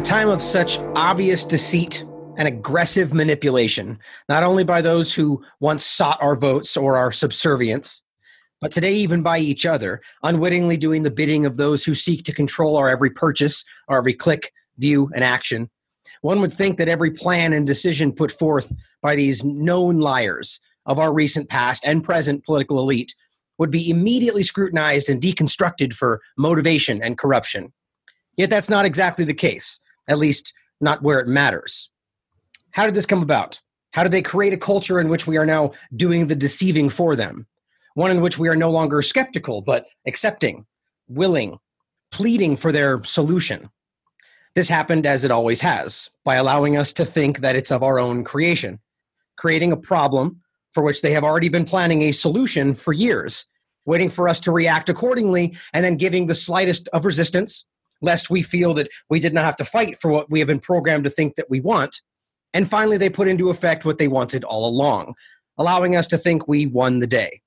a time of such obvious deceit and aggressive manipulation, not only by those who once sought our votes or our subservience, but today even by each other, unwittingly doing the bidding of those who seek to control our every purchase, our every click, view, and action. One would think that every plan and decision put forth by these known liars of our recent past and present political elite would be immediately scrutinized and deconstructed for motivation and corruption. Yet that's not exactly the case, at least not where it matters. How did this come about? How did they create a culture in which we are now doing the deceiving for them? One in which we are no longer skeptical, but accepting, willing, pleading for their solution. This happened as it always has, by allowing us to think that it's of our own creation, creating a problem for which they have already been planning a solution for years, waiting for us to react accordingly, and then giving the slightest of resistance lest we feel that we did not have to fight for what we have been programmed to think that we want. And finally, they put into effect what they wanted all along, allowing us to think we won the day.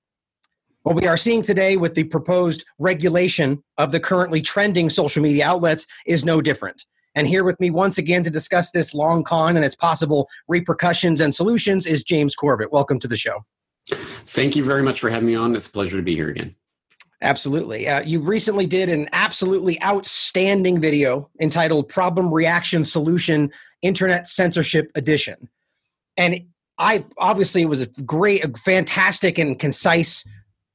What we are seeing today with the proposed regulation of the currently trending social media outlets is no different. And here with me once again to discuss this long con and its possible repercussions and solutions is James Corbett. Welcome to the show. Thank you very much for having me on. It's a pleasure to be here again. Absolutely. Uh, you recently did an absolutely outstanding video entitled Problem Reaction Solution Internet Censorship Edition. And I obviously it was a great, a fantastic, and concise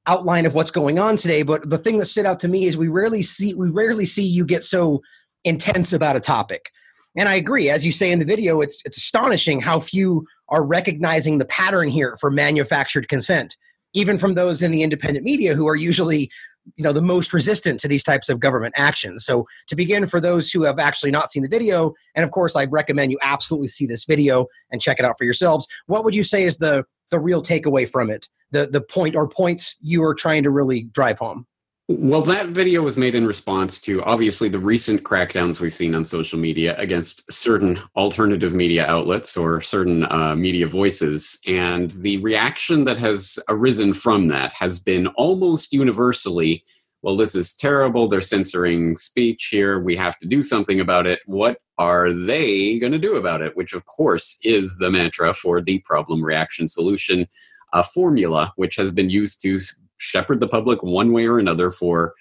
outline of what's going on today. But the thing that stood out to me is we rarely see we rarely see you get so intense about a topic. And I agree, as you say in the video, it's it's astonishing how few are recognizing the pattern here for manufactured consent even from those in the independent media who are usually you know the most resistant to these types of government actions. So to begin for those who have actually not seen the video and of course i recommend you absolutely see this video and check it out for yourselves what would you say is the the real takeaway from it? The the point or points you are trying to really drive home well, that video was made in response to obviously the recent crackdowns we've seen on social media against certain alternative media outlets or certain uh, media voices. And the reaction that has arisen from that has been almost universally well, this is terrible. They're censoring speech here. We have to do something about it. What are they going to do about it? Which, of course, is the mantra for the problem reaction solution uh, formula, which has been used to shepherd the public one way or another for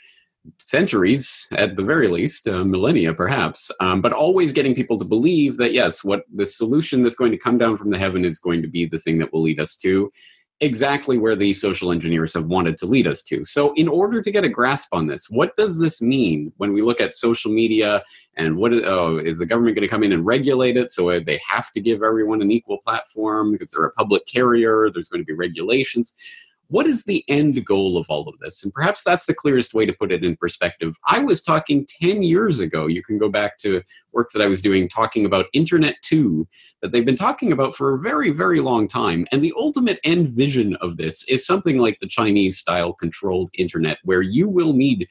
centuries at the very least uh, millennia perhaps um, but always getting people to believe that yes what the solution that's going to come down from the heaven is going to be the thing that will lead us to exactly where the social engineers have wanted to lead us to. So in order to get a grasp on this what does this mean when we look at social media and what is, oh, is the government going to come in and regulate it? So they have to give everyone an equal platform because they're a public carrier there's going to be regulations what is the end goal of all of this? And perhaps that's the clearest way to put it in perspective. I was talking 10 years ago. You can go back to work that I was doing talking about Internet 2 that they've been talking about for a very, very long time. And the ultimate end vision of this is something like the Chinese style controlled Internet, where you will need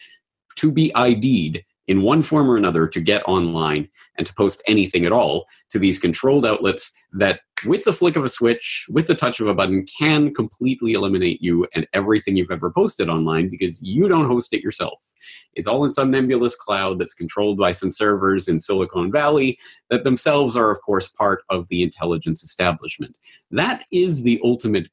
to be ID'd in one form or another to get online and to post anything at all to these controlled outlets that with the flick of a switch with the touch of a button can completely eliminate you and everything you've ever posted online because you don't host it yourself it's all in some nebulous cloud that's controlled by some servers in silicon valley that themselves are of course part of the intelligence establishment that is the ultimate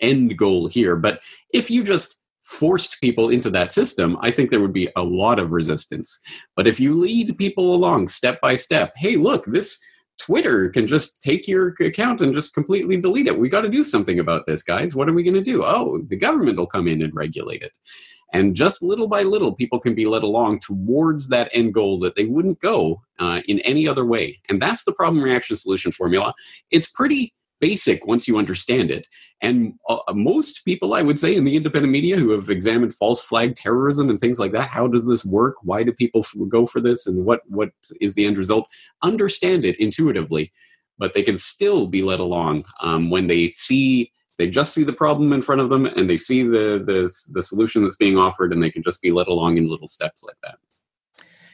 end goal here but if you just forced people into that system, I think there would be a lot of resistance. But if you lead people along step by step, hey, look, this Twitter can just take your account and just completely delete it. We got to do something about this, guys. What are we going to do? Oh, the government will come in and regulate it. And just little by little, people can be led along towards that end goal that they wouldn't go uh, in any other way. And that's the problem reaction solution formula. It's pretty basic once you understand it. And uh, most people, I would say, in the independent media who have examined false flag terrorism and things like that, how does this work? Why do people f- go for this? And what, what is the end result? Understand it intuitively, but they can still be led along um, when they see. They just see the problem in front of them, and they see the, the the solution that's being offered, and they can just be led along in little steps like that.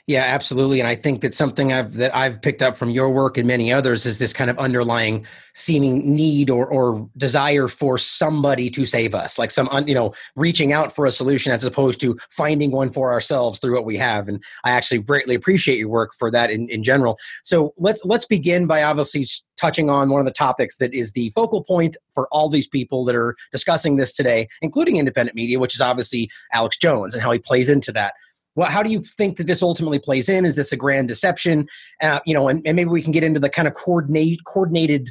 Yeah, absolutely. And I think that something I've that I've picked up from your work and many others is this kind of underlying seeming need or or desire for somebody to save us, like some you know reaching out for a solution as opposed to finding one for ourselves through what we have. And I actually greatly appreciate your work for that in, in general. So let's let's begin by obviously touching on one of the topics that is the focal point for all these people that are discussing this today, including independent media, which is obviously Alex Jones and how he plays into that well, how do you think that this ultimately plays in? Is this a grand deception? Uh, you know, and, and maybe we can get into the kind of coordinate, coordinated,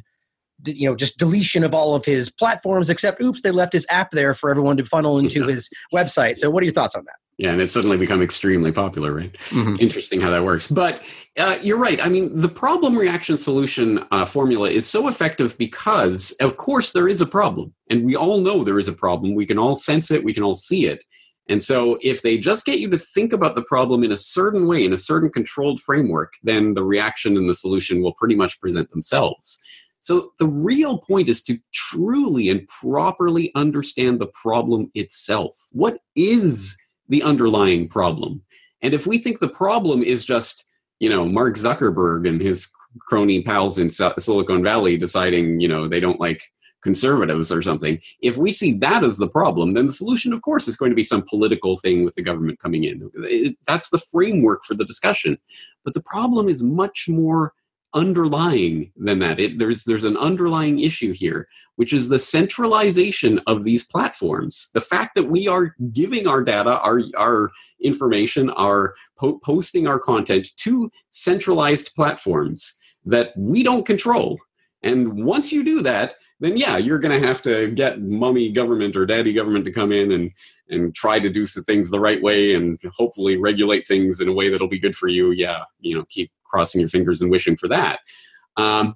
you know, just deletion of all of his platforms. Except, oops, they left his app there for everyone to funnel into yeah. his website. So, what are your thoughts on that? Yeah, and it's suddenly become extremely popular, right? Mm-hmm. Interesting how that works. But uh, you're right. I mean, the problem reaction solution uh, formula is so effective because, of course, there is a problem. And we all know there is a problem. We can all sense it, we can all see it. And so, if they just get you to think about the problem in a certain way, in a certain controlled framework, then the reaction and the solution will pretty much present themselves. So, the real point is to truly and properly understand the problem itself. What is the underlying problem? And if we think the problem is just, you know, Mark Zuckerberg and his crony pals in Silicon Valley deciding, you know, they don't like conservatives or something. If we see that as the problem, then the solution, of course, is going to be some political thing with the government coming in. It, that's the framework for the discussion. But the problem is much more underlying than that. It, there's there's an underlying issue here, which is the centralization of these platforms. The fact that we are giving our data, our our information, our po- posting our content to centralized platforms that we don't control. And once you do that, then yeah, you're going to have to get mummy government or daddy government to come in and and try to do some things the right way and hopefully regulate things in a way that'll be good for you. Yeah, you know, keep crossing your fingers and wishing for that. Um,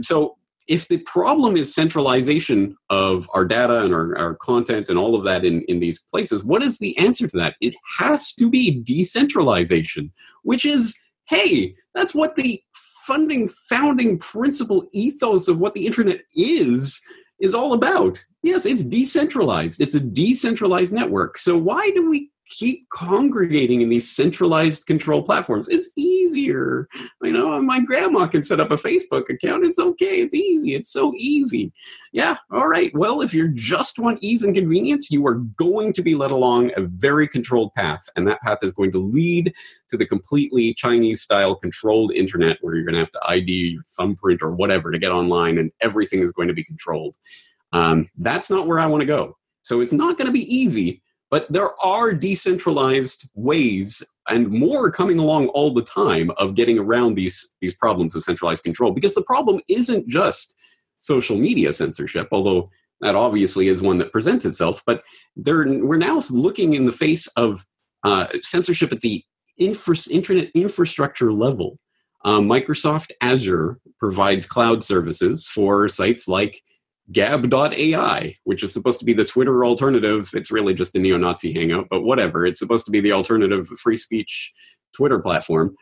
so if the problem is centralization of our data and our, our content and all of that in, in these places, what is the answer to that? It has to be decentralization, which is, hey, that's what the funding founding principle ethos of what the internet is is all about. Yes, it's decentralized. It's a decentralized network. So why do we keep congregating in these centralized control platforms. It's easier. You know, my grandma can set up a Facebook account. It's okay. It's easy. It's so easy. Yeah. All right. Well, if you just want ease and convenience, you are going to be led along a very controlled path. And that path is going to lead to the completely Chinese style controlled internet where you're going to have to ID your thumbprint or whatever to get online and everything is going to be controlled. Um, that's not where I want to go. So it's not going to be easy but there are decentralized ways and more coming along all the time of getting around these, these problems of centralized control because the problem isn't just social media censorship, although that obviously is one that presents itself. But there, we're now looking in the face of uh, censorship at the infra- internet infrastructure level. Um, Microsoft Azure provides cloud services for sites like gab.ai, which is supposed to be the Twitter alternative. It's really just a neo Nazi hangout, but whatever. It's supposed to be the alternative free speech Twitter platform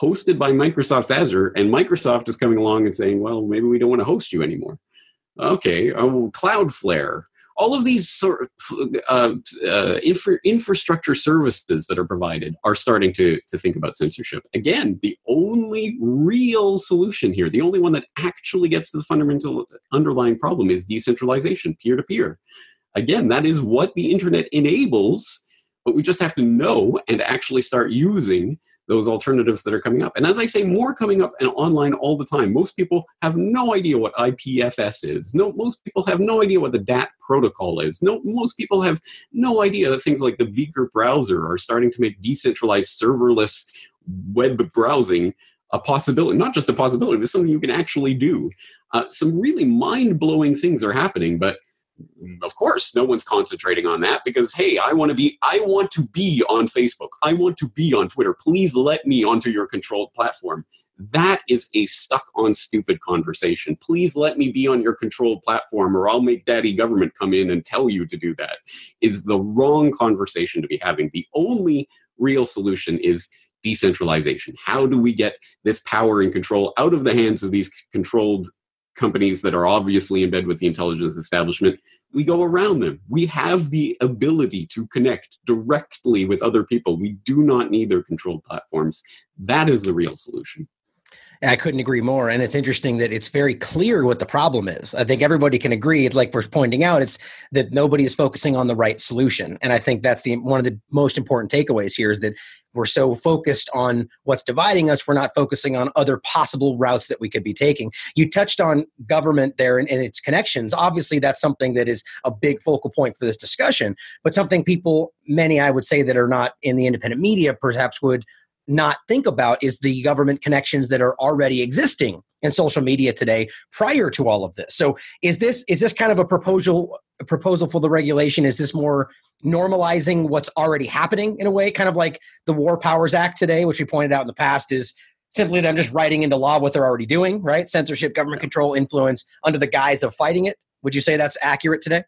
hosted by Microsoft's Azure. And Microsoft is coming along and saying, well, maybe we don't want to host you anymore. Okay, oh, Cloudflare all of these sort of uh, uh, infra- infrastructure services that are provided are starting to, to think about censorship. Again, the only real solution here, the only one that actually gets to the fundamental underlying problem is decentralization, peer to peer. Again, that is what the internet enables, but we just have to know and actually start using those alternatives that are coming up. And as I say, more coming up and online all the time. Most people have no idea what IPFS is. No, most people have no idea what the DAT protocol is. No, most people have no idea that things like the Beaker browser are starting to make decentralized serverless web browsing a possibility, not just a possibility, but something you can actually do. Uh, some really mind blowing things are happening, but of course no one's concentrating on that because hey i want to be i want to be on facebook. I want to be on twitter. Please let me onto your controlled platform. That is a stuck on stupid conversation. Please let me be on your controlled platform or i'll make daddy government come in and tell you to do that is the wrong conversation to be having. The only real solution is decentralization. How do we get this power and control out of the hands of these controlled companies that are obviously in bed with the intelligence establishment, we go around them. We have the ability to connect directly with other people. We do not need their controlled platforms. That is the real solution. I couldn't agree more. And it's interesting that it's very clear what the problem is. I think everybody can agree, like we're pointing out, it's that nobody is focusing on the right solution. And I think that's the one of the most important takeaways here is that we're so focused on what's dividing us, we're not focusing on other possible routes that we could be taking. You touched on government there and, and its connections. Obviously, that's something that is a big focal point for this discussion, but something people, many I would say, that are not in the independent media perhaps would not think about is the government connections that are already existing in social media today prior to all of this. So is this is this kind of a proposal a proposal for the regulation? Is this more normalizing what's already happening in a way? Kind of like the war powers act today which we pointed out in the past is simply them just writing into law what they're already doing right? Censorship government control influence under the guise of fighting it. Would you say that's accurate today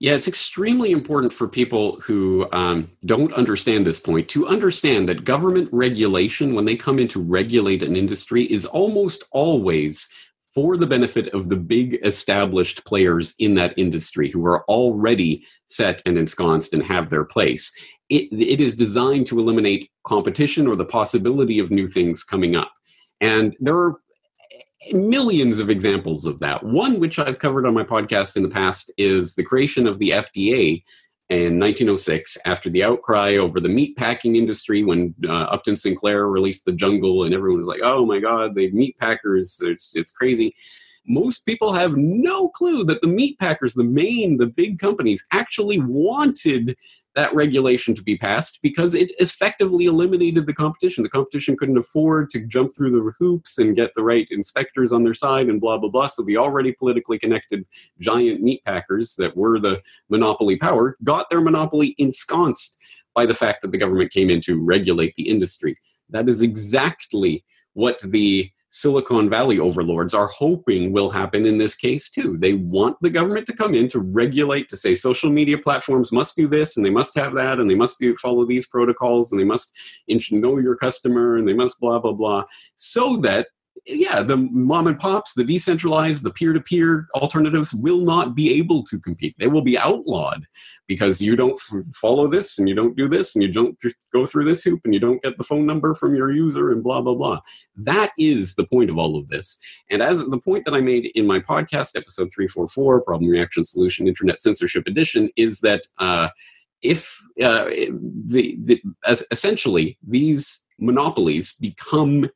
yeah, it's extremely important for people who um, don't understand this point to understand that government regulation, when they come in to regulate an industry, is almost always for the benefit of the big established players in that industry who are already set and ensconced and have their place. It, it is designed to eliminate competition or the possibility of new things coming up. And there are millions of examples of that. One, which I've covered on my podcast in the past, is the creation of the FDA in 1906 after the outcry over the meat packing industry when uh, Upton Sinclair released The Jungle and everyone was like, oh my God, the meat packers, it's, it's crazy. Most people have no clue that the meat packers, the main, the big companies, actually wanted that regulation to be passed because it effectively eliminated the competition. The competition couldn't afford to jump through the hoops and get the right inspectors on their side and blah, blah, blah. So the already politically connected giant meat packers that were the monopoly power got their monopoly ensconced by the fact that the government came in to regulate the industry. That is exactly what the Silicon Valley overlords are hoping will happen in this case too. They want the government to come in to regulate, to say social media platforms must do this and they must have that and they must do, follow these protocols and they must know your customer and they must blah, blah, blah, so that yeah, the mom and pops, the decentralized, the peer to peer alternatives will not be able to compete. They will be outlawed because you don't f- follow this and you don't do this and you don't go through this hoop and you don't get the phone number from your user and blah, blah, blah. That is the point of all of this. And as the point that I made in my podcast, episode 344, Problem Reaction Solution Internet Censorship Edition, is that uh, if uh, the, the as essentially these monopolies become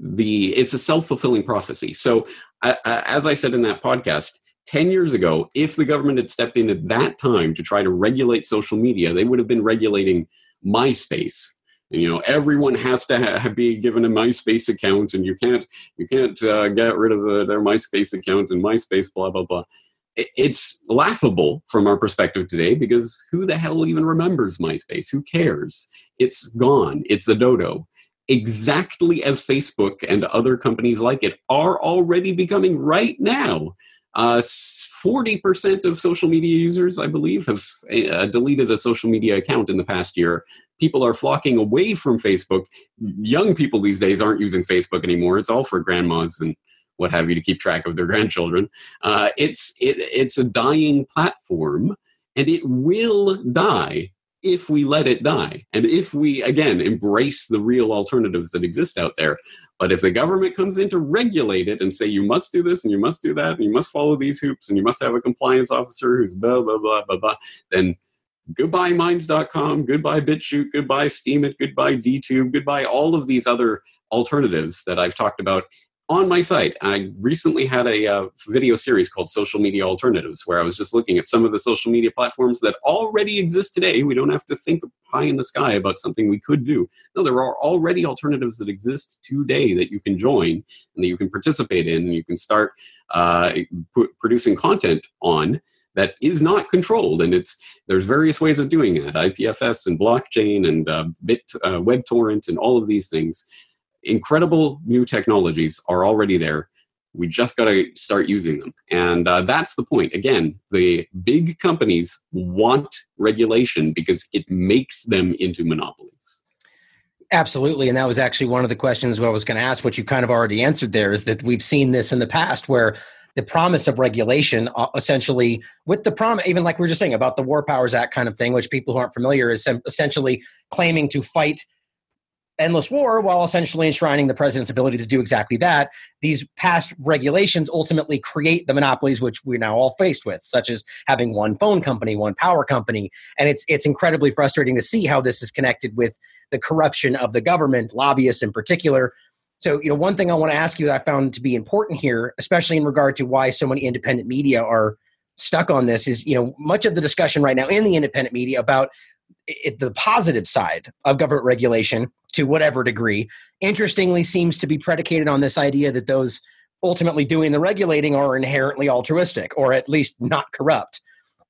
the it's a self-fulfilling prophecy. So as i said in that podcast 10 years ago if the government had stepped in at that time to try to regulate social media they would have been regulating myspace. And, you know everyone has to ha- be given a myspace account and you can't you can't uh, get rid of the, their myspace account and myspace blah blah blah. It's laughable from our perspective today because who the hell even remembers myspace? Who cares? It's gone. It's a dodo exactly as Facebook and other companies like it are already becoming right now. Uh, 40% of social media users, I believe, have uh, deleted a social media account in the past year. People are flocking away from Facebook. Young people these days aren't using Facebook anymore. It's all for grandmas and what have you to keep track of their grandchildren. Uh, it's it, it's a dying platform, and it will die if we let it die and if we again embrace the real alternatives that exist out there but if the government comes in to regulate it and say you must do this and you must do that and you must follow these hoops and you must have a compliance officer who's blah blah blah blah blah then goodbye minds.com goodbye bitchute goodbye Steemit goodbye dtube goodbye all of these other alternatives that i've talked about on my site, I recently had a uh, video series called Social Media Alternatives, where I was just looking at some of the social media platforms that already exist today. We don't have to think high in the sky about something we could do. No, there are already alternatives that exist today that you can join and that you can participate in, and you can start uh, p- producing content on that is not controlled and it's there's various ways of doing it ipfs and blockchain and uh, bit uh, web torrent and all of these things incredible new technologies are already there. We just got to start using them. And uh, that's the point. Again, the big companies want regulation because it makes them into monopolies. Absolutely. And that was actually one of the questions I was going to ask, what you kind of already answered there is that we've seen this in the past where the promise of regulation, uh, essentially, with the promise, even like we are just saying about the War Powers Act kind of thing, which people who aren't familiar is essentially claiming to fight endless war while essentially enshrining the president's ability to do exactly that. These past regulations ultimately create the monopolies which we're now all faced with, such as having one phone company, one power company, and it's it's incredibly frustrating to see how this is connected with the corruption of the government, lobbyists in particular. So, you know, one thing I want to ask you that I found to be important here, especially in regard to why so many independent media are stuck on this is, you know, much of the discussion right now in the independent media about it, the positive side of government regulation to whatever degree, interestingly seems to be predicated on this idea that those ultimately doing the regulating are inherently altruistic or at least not corrupt.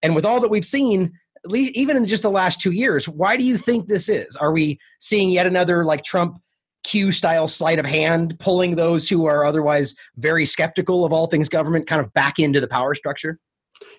And with all that we've seen, even in just the last two years, why do you think this is? Are we seeing yet another like Trump Q style sleight of hand pulling those who are otherwise very skeptical of all things government kind of back into the power structure?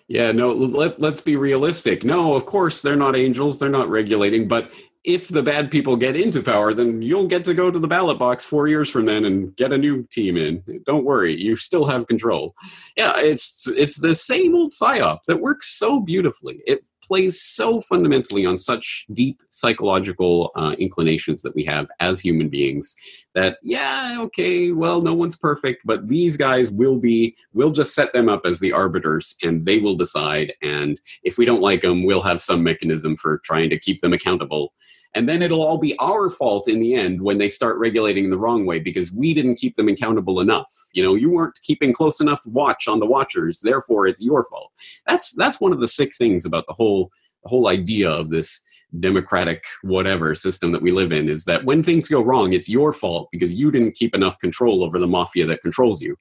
Yeah, no, let, let's be realistic. No, of course, they're not angels, they're not regulating, but if the bad people get into power, then you'll get to go to the ballot box four years from then and get a new team in. Don't worry, you still have control. Yeah, it's it's the same old psyop that works so beautifully. It plays so fundamentally on such deep psychological uh, inclinations that we have as human beings that yeah okay well no one's perfect but these guys will be we'll just set them up as the arbiters and they will decide. And if we don't like them we'll have some mechanism for trying to keep them accountable and then it'll all be our fault in the end when they start regulating the wrong way because we didn't keep them accountable enough. You know you weren't keeping close enough watch on the watchers therefore it's your fault. That's that's one of the sick things about the whole the whole idea of this democratic whatever system that we live in is that when things go wrong it's your fault because you didn't keep enough control over the mafia that controls you.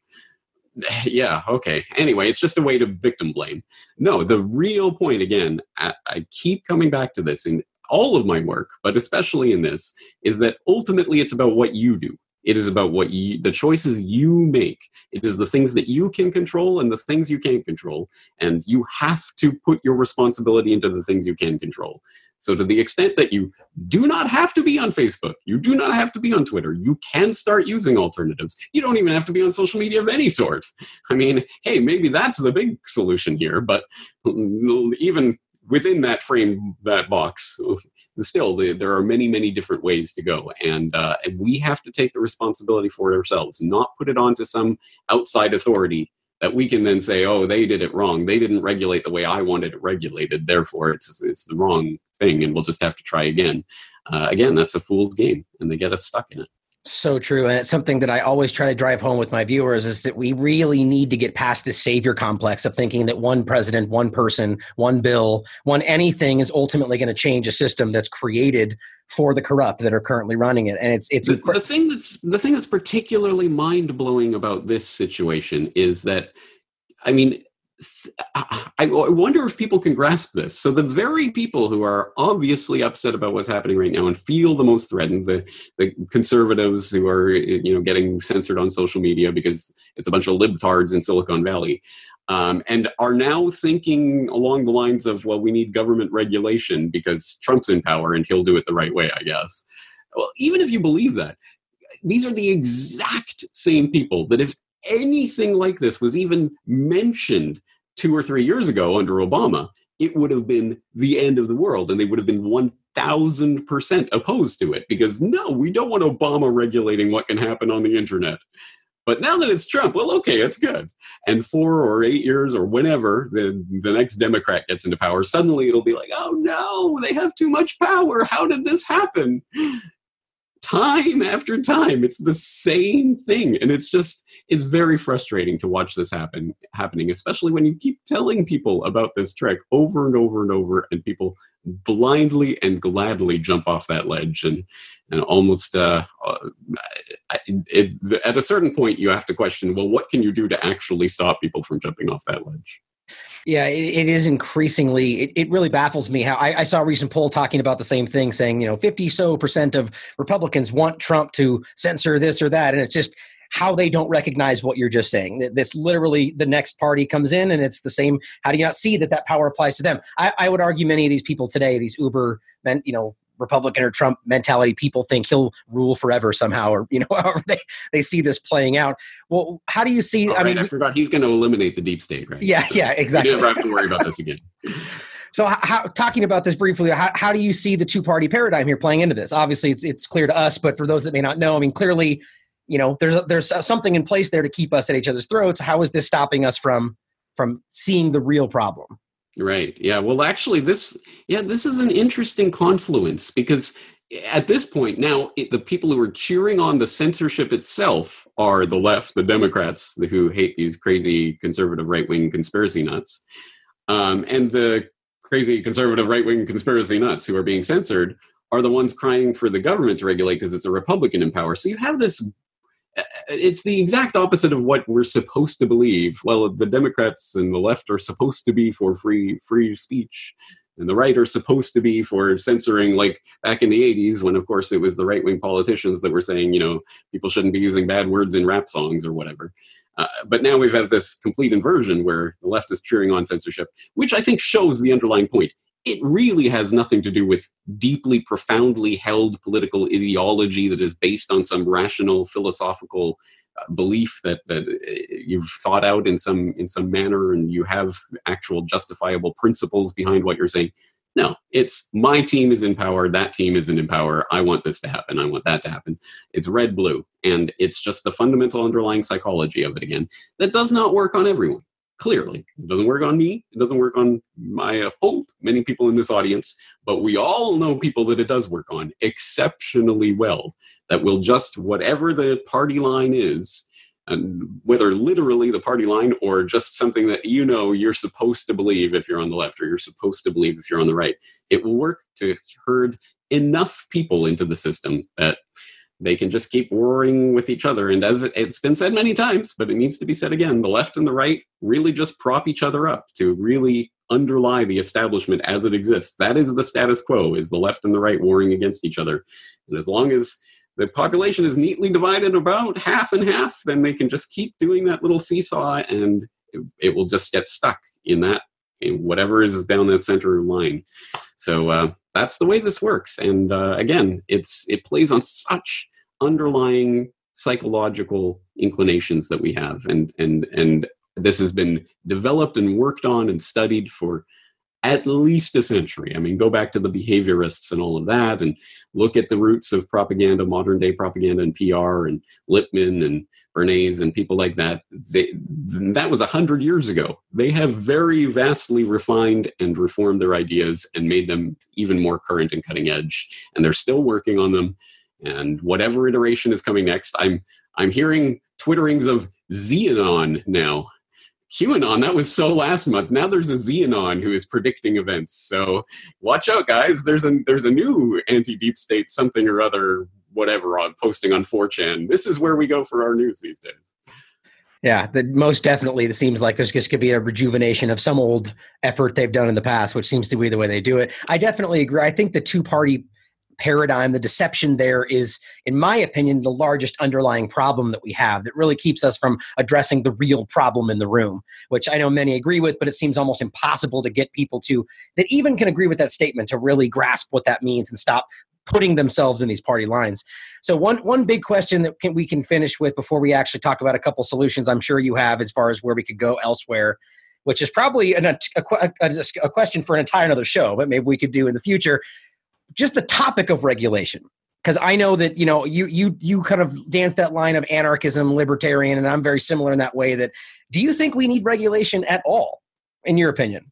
Yeah okay. Anyway it's just a way to victim blame. No the real point again I, I, keep coming back to this in all of my work but especially in this is that ultimately it's about what you do it is about what you, the choices you make. It is the things that you can control and the things you can't control. And you have to put your responsibility into the things you can control. So, to the extent that you do not have to be on Facebook, you do not have to be on Twitter, you can start using alternatives. You don't even have to be on social media of any sort. I mean, hey, maybe that's the big solution here, but even within that frame, that box, still there are many many different ways to go. And, uh, and we have to take the responsibility for it ourselves not put it onto some outside authority that we can then say oh they did it wrong. They didn't regulate the way i wanted it regulated. Therefore it's it's the wrong thing and we'll just have to try again. Uh, again that's a fool's game and they get us stuck in it so true. And it's something that I always try to drive home with my viewers is that we really need to get past the savior complex of thinking that one president, one person, one bill, one anything is ultimately going to change a system that's created for the corrupt that are currently running it. And it's it's the, the thing that's the thing that's particularly mind blowing about this situation is that I mean I wonder if people can grasp this. So the very people who are obviously upset about what's happening right now and feel the most threatened, the, the conservatives who are you know getting censored on social media because it's a bunch of libtards in Silicon Valley, um, and are now thinking along the lines of, well, we need government regulation because Trump's in power and he'll do it the right way, I guess. Well, even if you believe that, these are the exact same people that if anything like this was even mentioned two or three years ago under Obama, it would have been the end of the world and they would have been 1000% opposed to it because no, we don't want Obama regulating what can happen on the internet. But now that it's Trump, well, okay, it's good. And four or eight years or whenever the, the next Democrat gets into power, suddenly it'll be like, oh no, they have too much power. How did this happen? Time after time, it's the same thing. And it's just, it's very frustrating to watch this happen happening, especially when you keep telling people about this trek over and over and over, and people blindly and gladly jump off that ledge and and almost uh, uh, it, at a certain point you have to question well what can you do to actually stop people from jumping off that ledge yeah, it, it is increasingly. It, it, really baffles me how I, I, saw a recent poll talking about the same thing, saying you know fifty so percent of Republicans want Trump to censor this or that, and it's just how they don't recognize what you're just saying. This literally, the next party comes in and it's the same. How do you not see that that power applies to them? I, I would argue many of these people today, these Uber, you know, Republican or Trump mentality people think he'll rule forever somehow, or you know, however they, they see this playing out. Well, how do you see? Oh, I right, mean, I forgot he's going to eliminate the deep state, right? yeah, yeah, exactly. You never have to worry about this again. So, how, talking about this briefly, how, how do you see the two party paradigm here playing into this? Obviously, it's it's clear to us, but for those that may not know, I mean, clearly, you know, there's there's something in place there to keep us at each other's throats. How is this stopping us from from seeing the real problem? Right. Yeah. Well, actually, this yeah, this is an interesting confluence because at this point now, it, the people who are cheering on the censorship itself are the left, the Democrats, the, who hate these crazy conservative right wing conspiracy nuts, um, and the crazy conservative right wing conspiracy nuts who are being censored are the ones crying for the government to regulate because it's a Republican in power. So you have this. It's the exact opposite of what we're supposed to believe. Well, the Democrats and the left are supposed to be for free free speech, and the right are supposed to be for censoring. Like back in the '80s, when of course it was the right wing politicians that were saying, you know, people shouldn't be using bad words in rap songs or whatever. Uh, but now we've had this complete inversion where the left is cheering on censorship, which I think shows the underlying point. It really has nothing to do with deeply, profoundly held political ideology that is based on some rational philosophical uh, belief that that uh, you've thought out in some in some manner, and you have actual justifiable principles behind what you're saying. No, it's my team is in power, that team isn't in power. I want this to happen, I want that to happen. It's red blue. And it's just the fundamental underlying psychology of it again that does not work on everyone. Clearly, it doesn't work on me. It doesn't work on my uh, hope, many people in this audience, but we all know people that it does work on exceptionally well. That will just, whatever the party line is, and whether literally the party line or just something that you know you're supposed to believe if you're on the left or you're supposed to believe if you're on the right it will work to herd enough people into the system that they can just keep warring with each other. And as it's been said many times but it needs to be said again the left and the right really just prop each other up to really underlie the establishment as it exists. That is the status quo is the left and the right warring against each other. And as long as the population is neatly divided about half and half, then they can just keep doing that little seesaw and it, will just get stuck in that, in whatever is down the center line. So uh, that's the way this works. And uh, again, it's it plays on such underlying psychological inclinations that we have and and and this has been developed and worked on and studied for at least a century. I mean, go back to the behaviorists and all of that and look at the roots of propaganda, modern day propaganda and PR and Lippmann and Bernays and people like that. They, that was a hundred years ago. They have very vastly refined and reformed their ideas and made them even more current and cutting edge. And they're still working on them. And whatever iteration is coming next, I'm I'm hearing twitterings of Xenon now QAnon, that was so last month. Now there's a Xenon who is predicting events. So watch out, guys. There's a there's a new anti-deep state something or other, whatever, on posting on 4chan. This is where we go for our news these days. Yeah, the, most definitely it seems like there's just to be a rejuvenation of some old effort they've done in the past, which seems to be the way they do it. I definitely agree. I think the two party paradigm, the deception there is, in my opinion, the largest underlying problem that we have that really keeps us from addressing the real problem in the room, which I know many agree with, but it seems almost impossible to get people to that even can agree with that statement to really grasp what that means and stop putting themselves in these party lines. So one one big question that can, we can finish with before we actually talk about a couple solutions I'm sure you have as far as where we could go elsewhere which is probably an, a, a, a, question for an entire another show, but maybe we could do in the future just the topic of regulation because I know that you know you you you kind of dance that line of anarchism, libertarian, and I'm very similar in that way. That do you think we need regulation at all, in your opinion?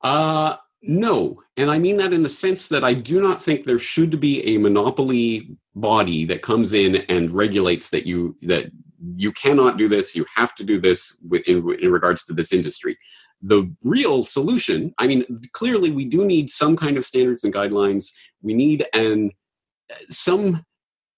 Uh, no, and I mean that in the sense that I do not think there should be a monopoly body that comes in and regulates that you that you cannot do this, you have to do this in, in regards to this industry the real solution i mean clearly we do need some kind of standards and guidelines. We need an some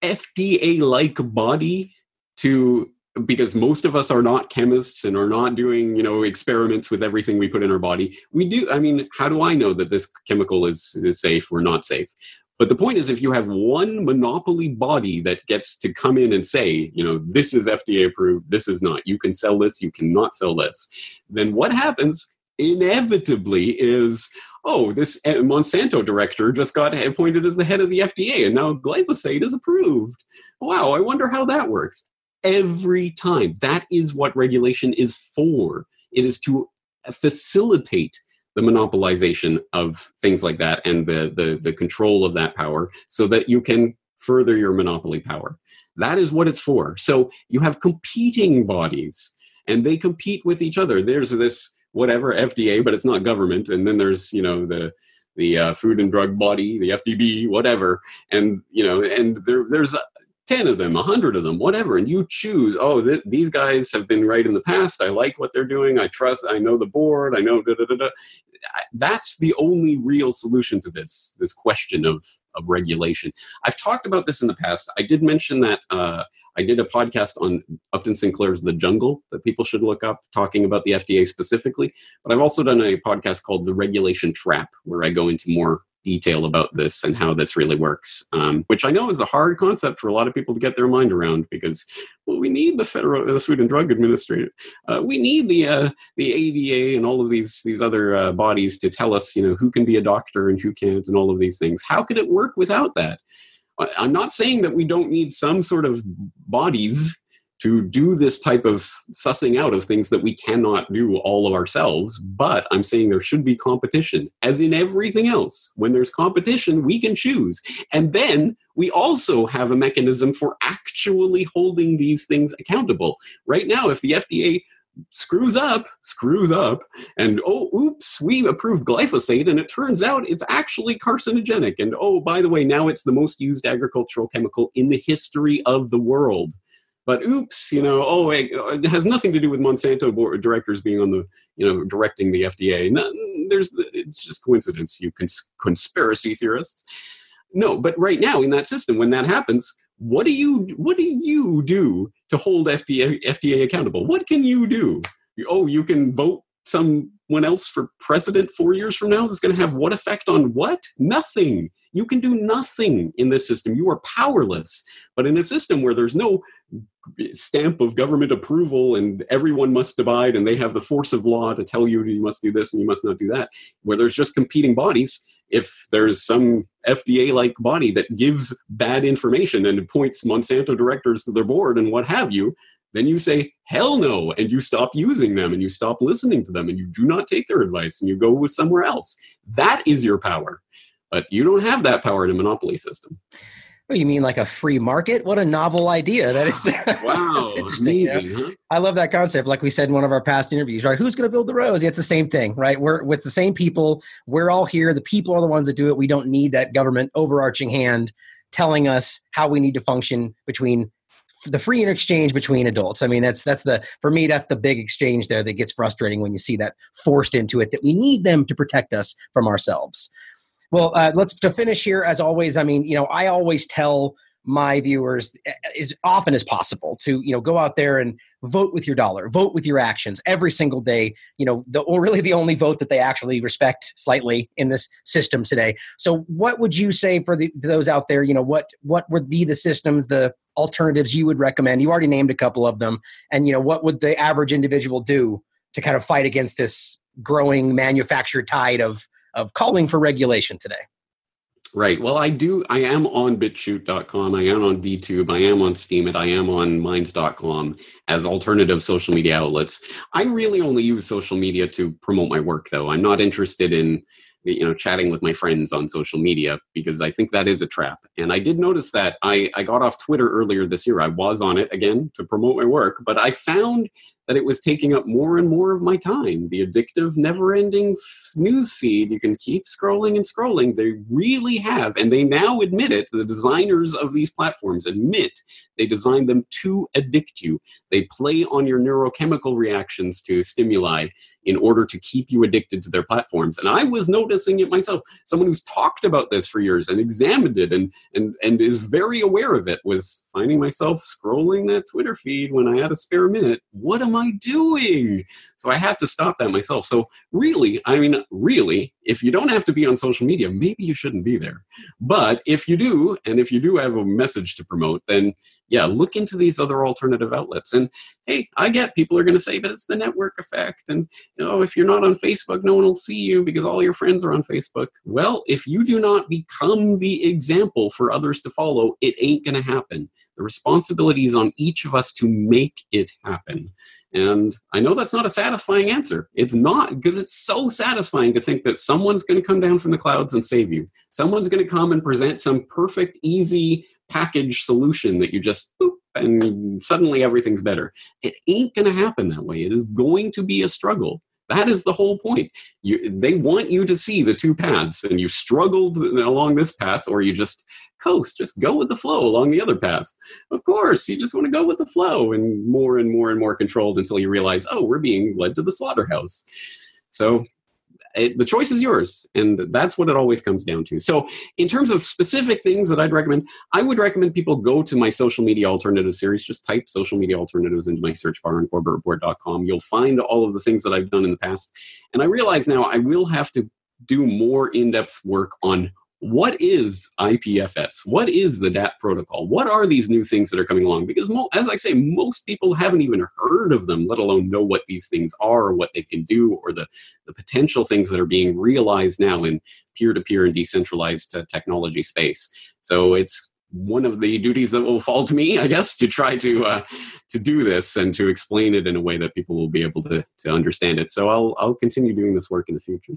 fda like body to because most of us are not chemists and are not doing you know experiments with everything we put in our body. We do i mean how do i know that this chemical is, is safe or not safe but the point is, if you have one monopoly body that gets to come in and say, you know, this is FDA approved, this is not, you can sell this, you cannot sell this, then what happens inevitably is oh, this uh, Monsanto director just got appointed as the head of the FDA, and now glyphosate is approved. Wow, I wonder how that works. Every time. That is what regulation is for. It is to facilitate the monopolization of things like that and the, the, the control of that power so that you can further your monopoly power. That is what it's for. So you have competing bodies and they compete with each other. There's this whatever FDA, but it's not government. And then there's, you know, the, the uh, food and drug body, the FDB, whatever. And, you know, and there, there's 10 of them, 100 of them, whatever, and you choose, oh, th- these guys have been right in the past. I like what they're doing. I trust, I know the board, I know da da da da. That's the only real solution to this, this question of, of regulation. I've talked about this in the past. I did mention that uh, I did a podcast on Upton Sinclair's The Jungle that people should look up, talking about the FDA specifically. But I've also done a podcast called The Regulation Trap, where I go into more detail about this and how this really works, um, which I know is a hard concept for a lot of people to get their mind around because well, we need the federal the Food and Drug Administration, uh, we need the uh, the AVA and all of these these other uh, bodies to tell us you know who can be a doctor and who can't and all of these things. How could it work without that? I'm not saying that we don't need some sort of bodies to do this type of sussing out of things that we cannot do all of ourselves. But I'm saying there should be competition, as in everything else. When there's competition, we can choose. And then we also have a mechanism for actually holding these things accountable. Right now, if the FDA screws up, screws up, and oh, oops, we approved glyphosate, and it turns out it's actually carcinogenic. And oh, by the way, now it's the most used agricultural chemical in the history of the world but oops, you know, oh, uh, it, has nothing to do with Monsanto board uh, directors being on the, you know, directing the FDA. No, there's, it's just coincidence, you cons- conspiracy theorists. No, but right now in that system, when that happens, what do you, what do you do to hold FDA, FDA accountable? What can you do? Oh, you can vote someone else for president four years from now. That's going to have what effect on what? Nothing. You can do nothing in this system. You are powerless. But in a system where there's no stamp of government approval and everyone must abide and they have the force of law to tell you you must do this and you must not do that, where there's just competing bodies, if there's some FDA like body that gives bad information and appoints Monsanto directors to their board and what have you, then you say hell no and you stop using them and you stop listening to them and you do not take their advice and you go with somewhere else. That is your power. But you don't have that power in a monopoly system. Oh, you mean like a free market? What a novel idea! That is wow, interesting. Amazing, huh? I love that concept. Like we said in one of our past interviews, right? Who's going to build the roads? Yeah, It's the same thing, right? We're with the same people. We're all here. The people are the ones that do it. We don't need that government overarching hand telling us how we need to function between the free exchange between adults. I mean, that's that's the for me that's the big exchange there that gets frustrating when you see that forced into it that we need them to protect us from ourselves. Well, uh, let's to finish here. As always, I mean, you know, I always tell my viewers eh, as often as possible to you know go out there and vote with your dollar vote with your actions every single day. You know the or really the only vote that they actually respect slightly in this system today. So what would you say for, the, for those out there you know what what would be the systems the alternatives you would recommend? You already named a couple of them. And you know what would the average individual do to kind of fight against this growing manufactured tide of of calling for regulation today. Right. Well, I do. I am on bitchute.com. I am on DTube. I am on Steam. Steemit. I am on minds.com as alternative social media outlets. I really only use social media to promote my work, though. I'm not interested in you know chatting with my friends on social media because i think that is a trap and i did notice that i i got off twitter earlier this year i was on it again to promote my work but i found that it was taking up more and more of my time. The addictive, never ending news feed, you can keep scrolling and scrolling. They really have, and they now admit it, the designers of these platforms admit they designed them to addict you. They play on your neurochemical reactions to stimuli in order to keep you addicted to their platforms. And I was noticing it myself. Someone who's talked about this for years and examined it and, and, and is very aware of it was finding myself scrolling that Twitter feed when I had a spare minute. What am am I doing? So I have to stop that myself. So, really, I mean, really, if you don't have to be on social media, maybe you shouldn't be there. But if you do, and if you do have a message to promote, then yeah, look into these other alternative outlets. And hey, I get people are going to say, but it's the network effect. And, you know, if you're not on Facebook, no one will see you because all your friends are on Facebook. Well, if you do not become the example for others to follow, it ain't going to happen. The responsibility is on each of us to make it happen. And I know that's not a satisfying answer. It's not because it's so satisfying to think that someone's going to come down from the clouds and save you. Someone's going to come and present some perfect, easy package solution that you just boop and suddenly everything's better. It ain't going to happen that way. It is going to be a struggle. That is the whole point. You, they want you to see the two paths, and you struggled along this path, or you just coast, just go with the flow along the other paths. Of course, you just want to go with the flow and more and more and more controlled until you realize, oh, we're being led to the slaughterhouse. So it, the choice is yours and that's what it always comes down to. So in terms of specific things that i'd recommend i would recommend people go to my social media alternative series. Just type social media alternatives into my search bar on corbettreport.com you'll find all of the things that i've done in the past. And i realize now i will have to do more in-depth work on what is IPFS? What is the DAT protocol? What are these new things that are coming along? Because, as I say, most people haven't even heard of them, let alone know what these things are, or what they can do, or the, the potential things that are being realized now in peer to peer and decentralized uh, technology space. So it's one of the duties that will fall to me, I guess, to try to uh, to do this and to explain it in a way that people will be able to to understand it. So I'll I'll continue doing this work in the future.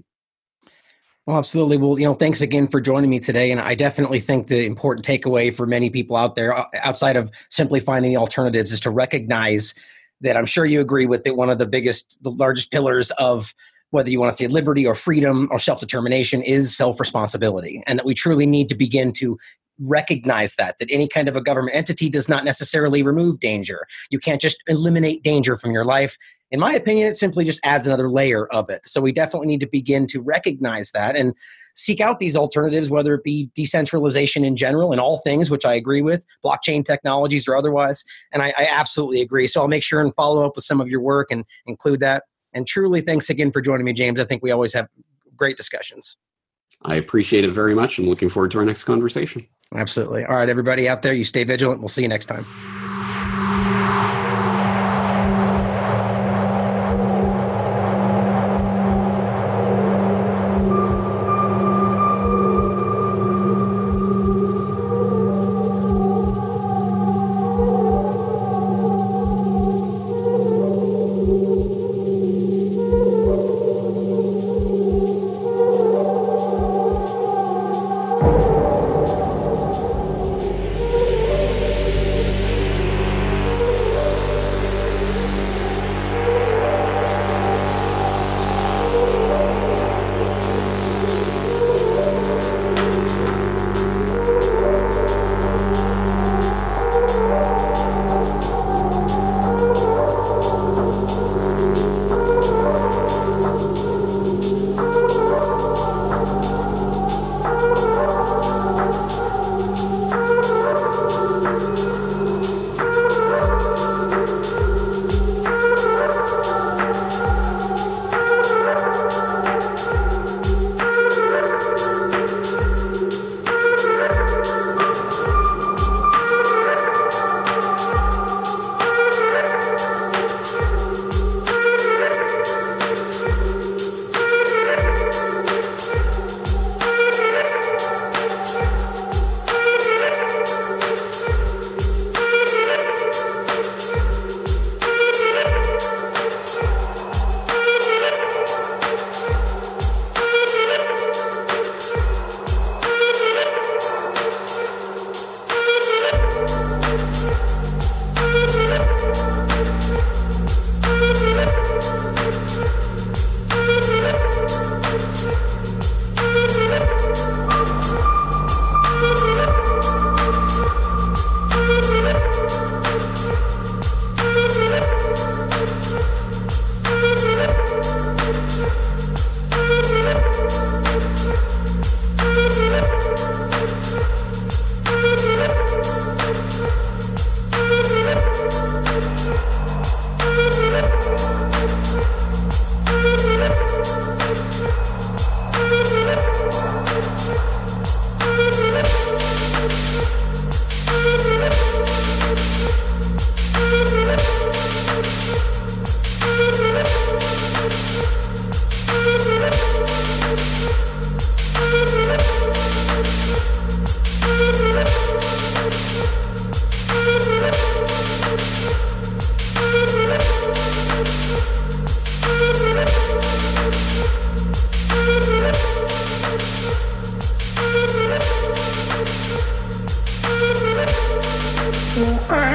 Well, absolutely. Well, you know, thanks again for joining me today. And I definitely think the important takeaway for many people out there, outside of simply finding the alternatives, is to recognize that I'm sure you agree with that one of the biggest, the largest pillars of whether you want to say liberty or freedom or self determination is self responsibility. And that we truly need to begin to recognize that that any kind of a government entity does not necessarily remove danger you can't just eliminate danger from your life in my opinion it simply just adds another layer of it so we definitely need to begin to recognize that and seek out these alternatives whether it be decentralization in general and all things which i agree with blockchain technologies or otherwise and I, I absolutely agree so i'll make sure and follow up with some of your work and include that and truly thanks again for joining me james i think we always have great discussions I appreciate it very much and looking forward to our next conversation. Absolutely. All right, everybody out there, you stay vigilant. We'll see you next time.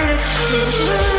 Decision